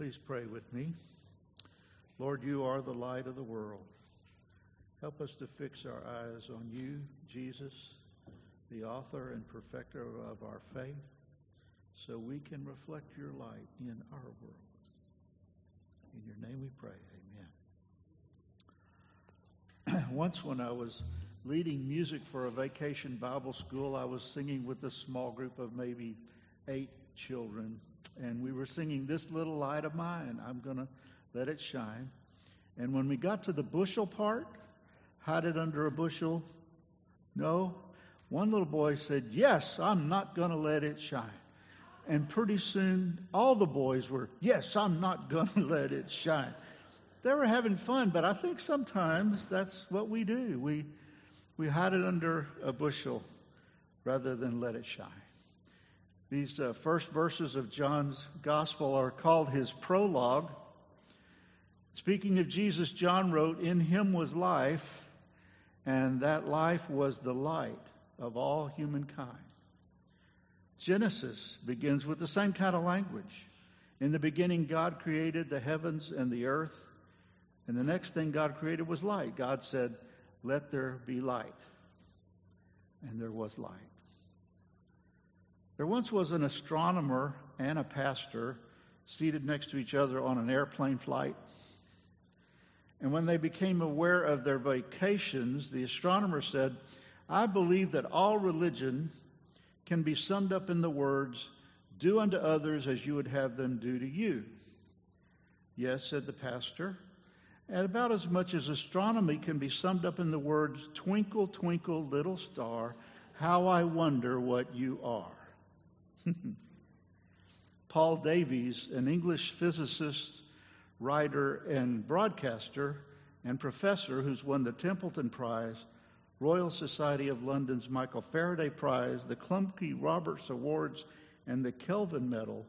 Please pray with me. Lord, you are the light of the world. Help us to fix our eyes on you, Jesus, the author and perfecter of our faith, so we can reflect your light in our world. In your name we pray. Amen. Once, when I was leading music for a vacation Bible school, I was singing with a small group of maybe eight children. And we were singing, This Little Light of Mine, I'm going to let it shine. And when we got to the bushel part, hide it under a bushel, no. One little boy said, Yes, I'm not going to let it shine. And pretty soon, all the boys were, Yes, I'm not going to let it shine. They were having fun, but I think sometimes that's what we do. We, we hide it under a bushel rather than let it shine. These uh, first verses of John's gospel are called his prologue. Speaking of Jesus, John wrote, In him was life, and that life was the light of all humankind. Genesis begins with the same kind of language. In the beginning, God created the heavens and the earth, and the next thing God created was light. God said, Let there be light. And there was light. There once was an astronomer and a pastor seated next to each other on an airplane flight. And when they became aware of their vacations, the astronomer said, I believe that all religion can be summed up in the words, Do unto others as you would have them do to you. Yes, said the pastor. And about as much as astronomy can be summed up in the words, Twinkle, twinkle, little star, how I wonder what you are. Paul Davies, an English physicist, writer, and broadcaster, and professor who's won the Templeton Prize, Royal Society of London's Michael Faraday Prize, the Klumpke-Roberts Awards, and the Kelvin Medal,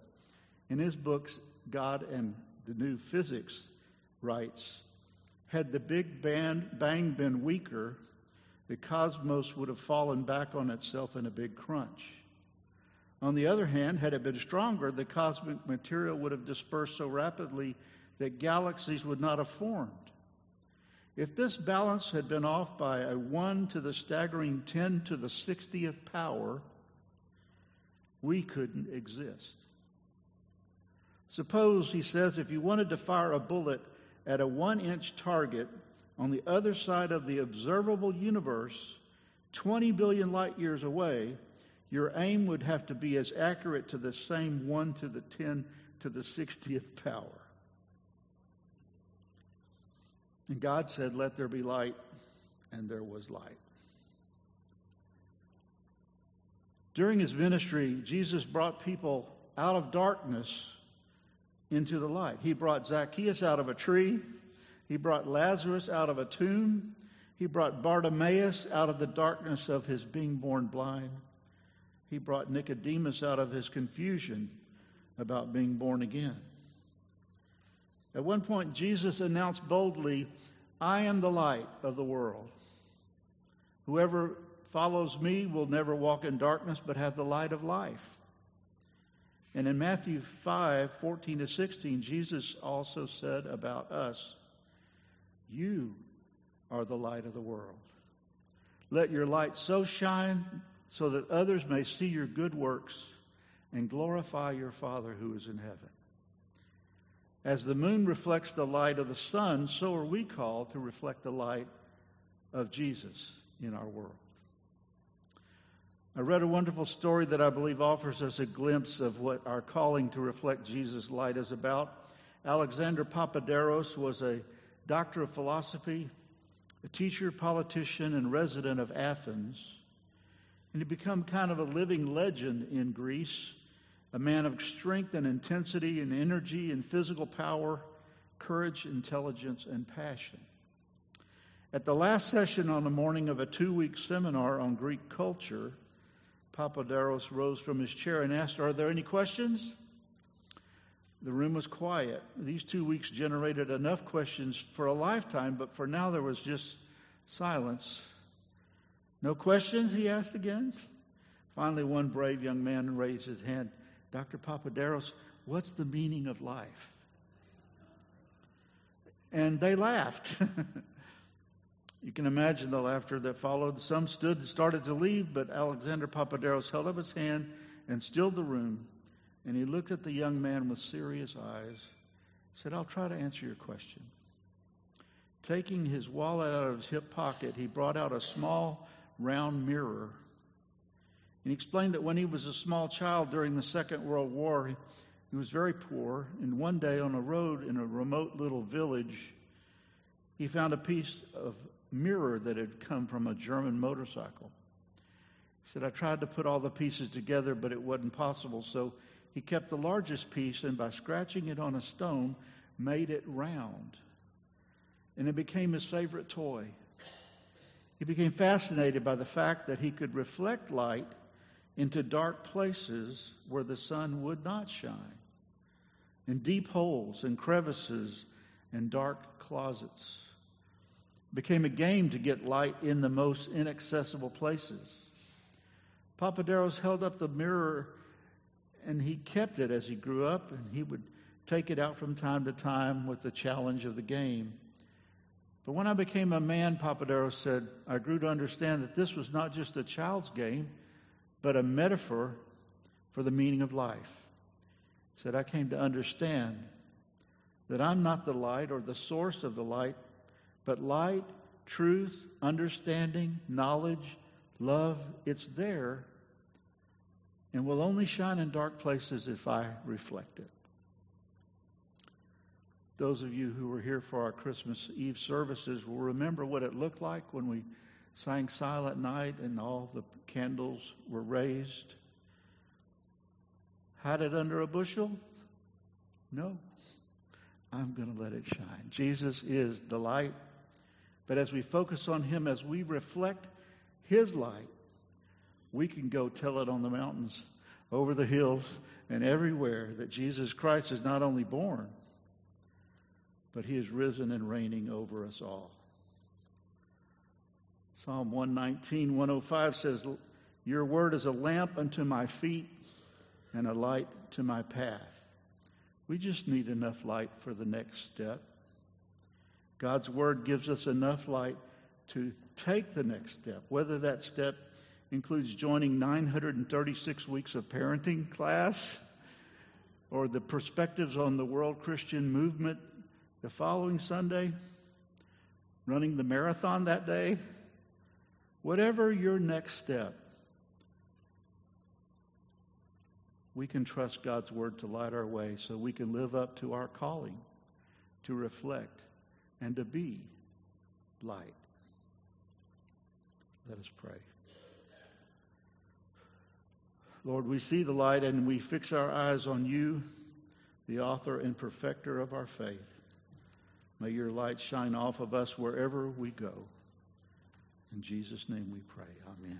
in his books God and the New Physics, writes, had the Big Bang been weaker, the cosmos would have fallen back on itself in a big crunch. On the other hand, had it been stronger, the cosmic material would have dispersed so rapidly that galaxies would not have formed. If this balance had been off by a 1 to the staggering 10 to the 60th power, we couldn't exist. Suppose, he says, if you wanted to fire a bullet at a one inch target on the other side of the observable universe, 20 billion light years away, your aim would have to be as accurate to the same 1 to the 10 to the 60th power. And God said, Let there be light, and there was light. During his ministry, Jesus brought people out of darkness into the light. He brought Zacchaeus out of a tree, he brought Lazarus out of a tomb, he brought Bartimaeus out of the darkness of his being born blind. He brought Nicodemus out of his confusion about being born again. At one point, Jesus announced boldly, I am the light of the world. Whoever follows me will never walk in darkness, but have the light of life. And in Matthew 5 14 to 16, Jesus also said about us, You are the light of the world. Let your light so shine so that others may see your good works and glorify your Father who is in heaven. As the moon reflects the light of the sun, so are we called to reflect the light of Jesus in our world. I read a wonderful story that I believe offers us a glimpse of what our calling to reflect Jesus' light is about. Alexander Papaderos was a doctor of philosophy, a teacher, politician, and resident of Athens. And he become kind of a living legend in Greece, a man of strength and intensity and energy and physical power, courage, intelligence, and passion. At the last session on the morning of a two week seminar on Greek culture, Papaderos rose from his chair and asked, Are there any questions? The room was quiet. These two weeks generated enough questions for a lifetime, but for now there was just silence. No questions? he asked again. Finally, one brave young man raised his hand. Dr. Papaderos, what's the meaning of life? and they laughed. you can imagine the laughter that followed. Some stood and started to leave, but Alexander Papaderos held up his hand and stilled the room. And he looked at the young man with serious eyes. said, I'll try to answer your question. Taking his wallet out of his hip pocket, he brought out a small round mirror. And he explained that when he was a small child during the Second World War, he was very poor. And one day on a road in a remote little village, he found a piece of mirror that had come from a German motorcycle. He said, I tried to put all the pieces together, but it wasn't possible. So he kept the largest piece and by scratching it on a stone, made it round and it became his favorite toy. He became fascinated by the fact that he could reflect light into dark places where the sun would not shine, in deep holes and crevices and dark closets. It became a game to get light in the most inaccessible places. Papaderos held up the mirror and he kept it as he grew up, and he would take it out from time to time with the challenge of the game. But when I became a man, Papaderos said, I grew to understand that this was not just a child's game, but a metaphor for the meaning of life. He said, I came to understand that I'm not the light or the source of the light, but light, truth, understanding, knowledge, love, it's there and will only shine in dark places if I reflect it. Those of you who were here for our Christmas Eve services will remember what it looked like when we sang Silent Night and all the candles were raised. Hide it under a bushel? No. I'm going to let it shine. Jesus is the light. But as we focus on Him, as we reflect His light, we can go tell it on the mountains, over the hills, and everywhere that Jesus Christ is not only born, but he is risen and reigning over us all. Psalm 119, 105 says, Your word is a lamp unto my feet and a light to my path. We just need enough light for the next step. God's word gives us enough light to take the next step, whether that step includes joining 936 weeks of parenting class or the perspectives on the world Christian movement the following Sunday, running the marathon that day, whatever your next step, we can trust God's word to light our way so we can live up to our calling to reflect and to be light. Let us pray. Lord, we see the light and we fix our eyes on you, the author and perfecter of our faith. May your light shine off of us wherever we go. In Jesus' name we pray. Amen.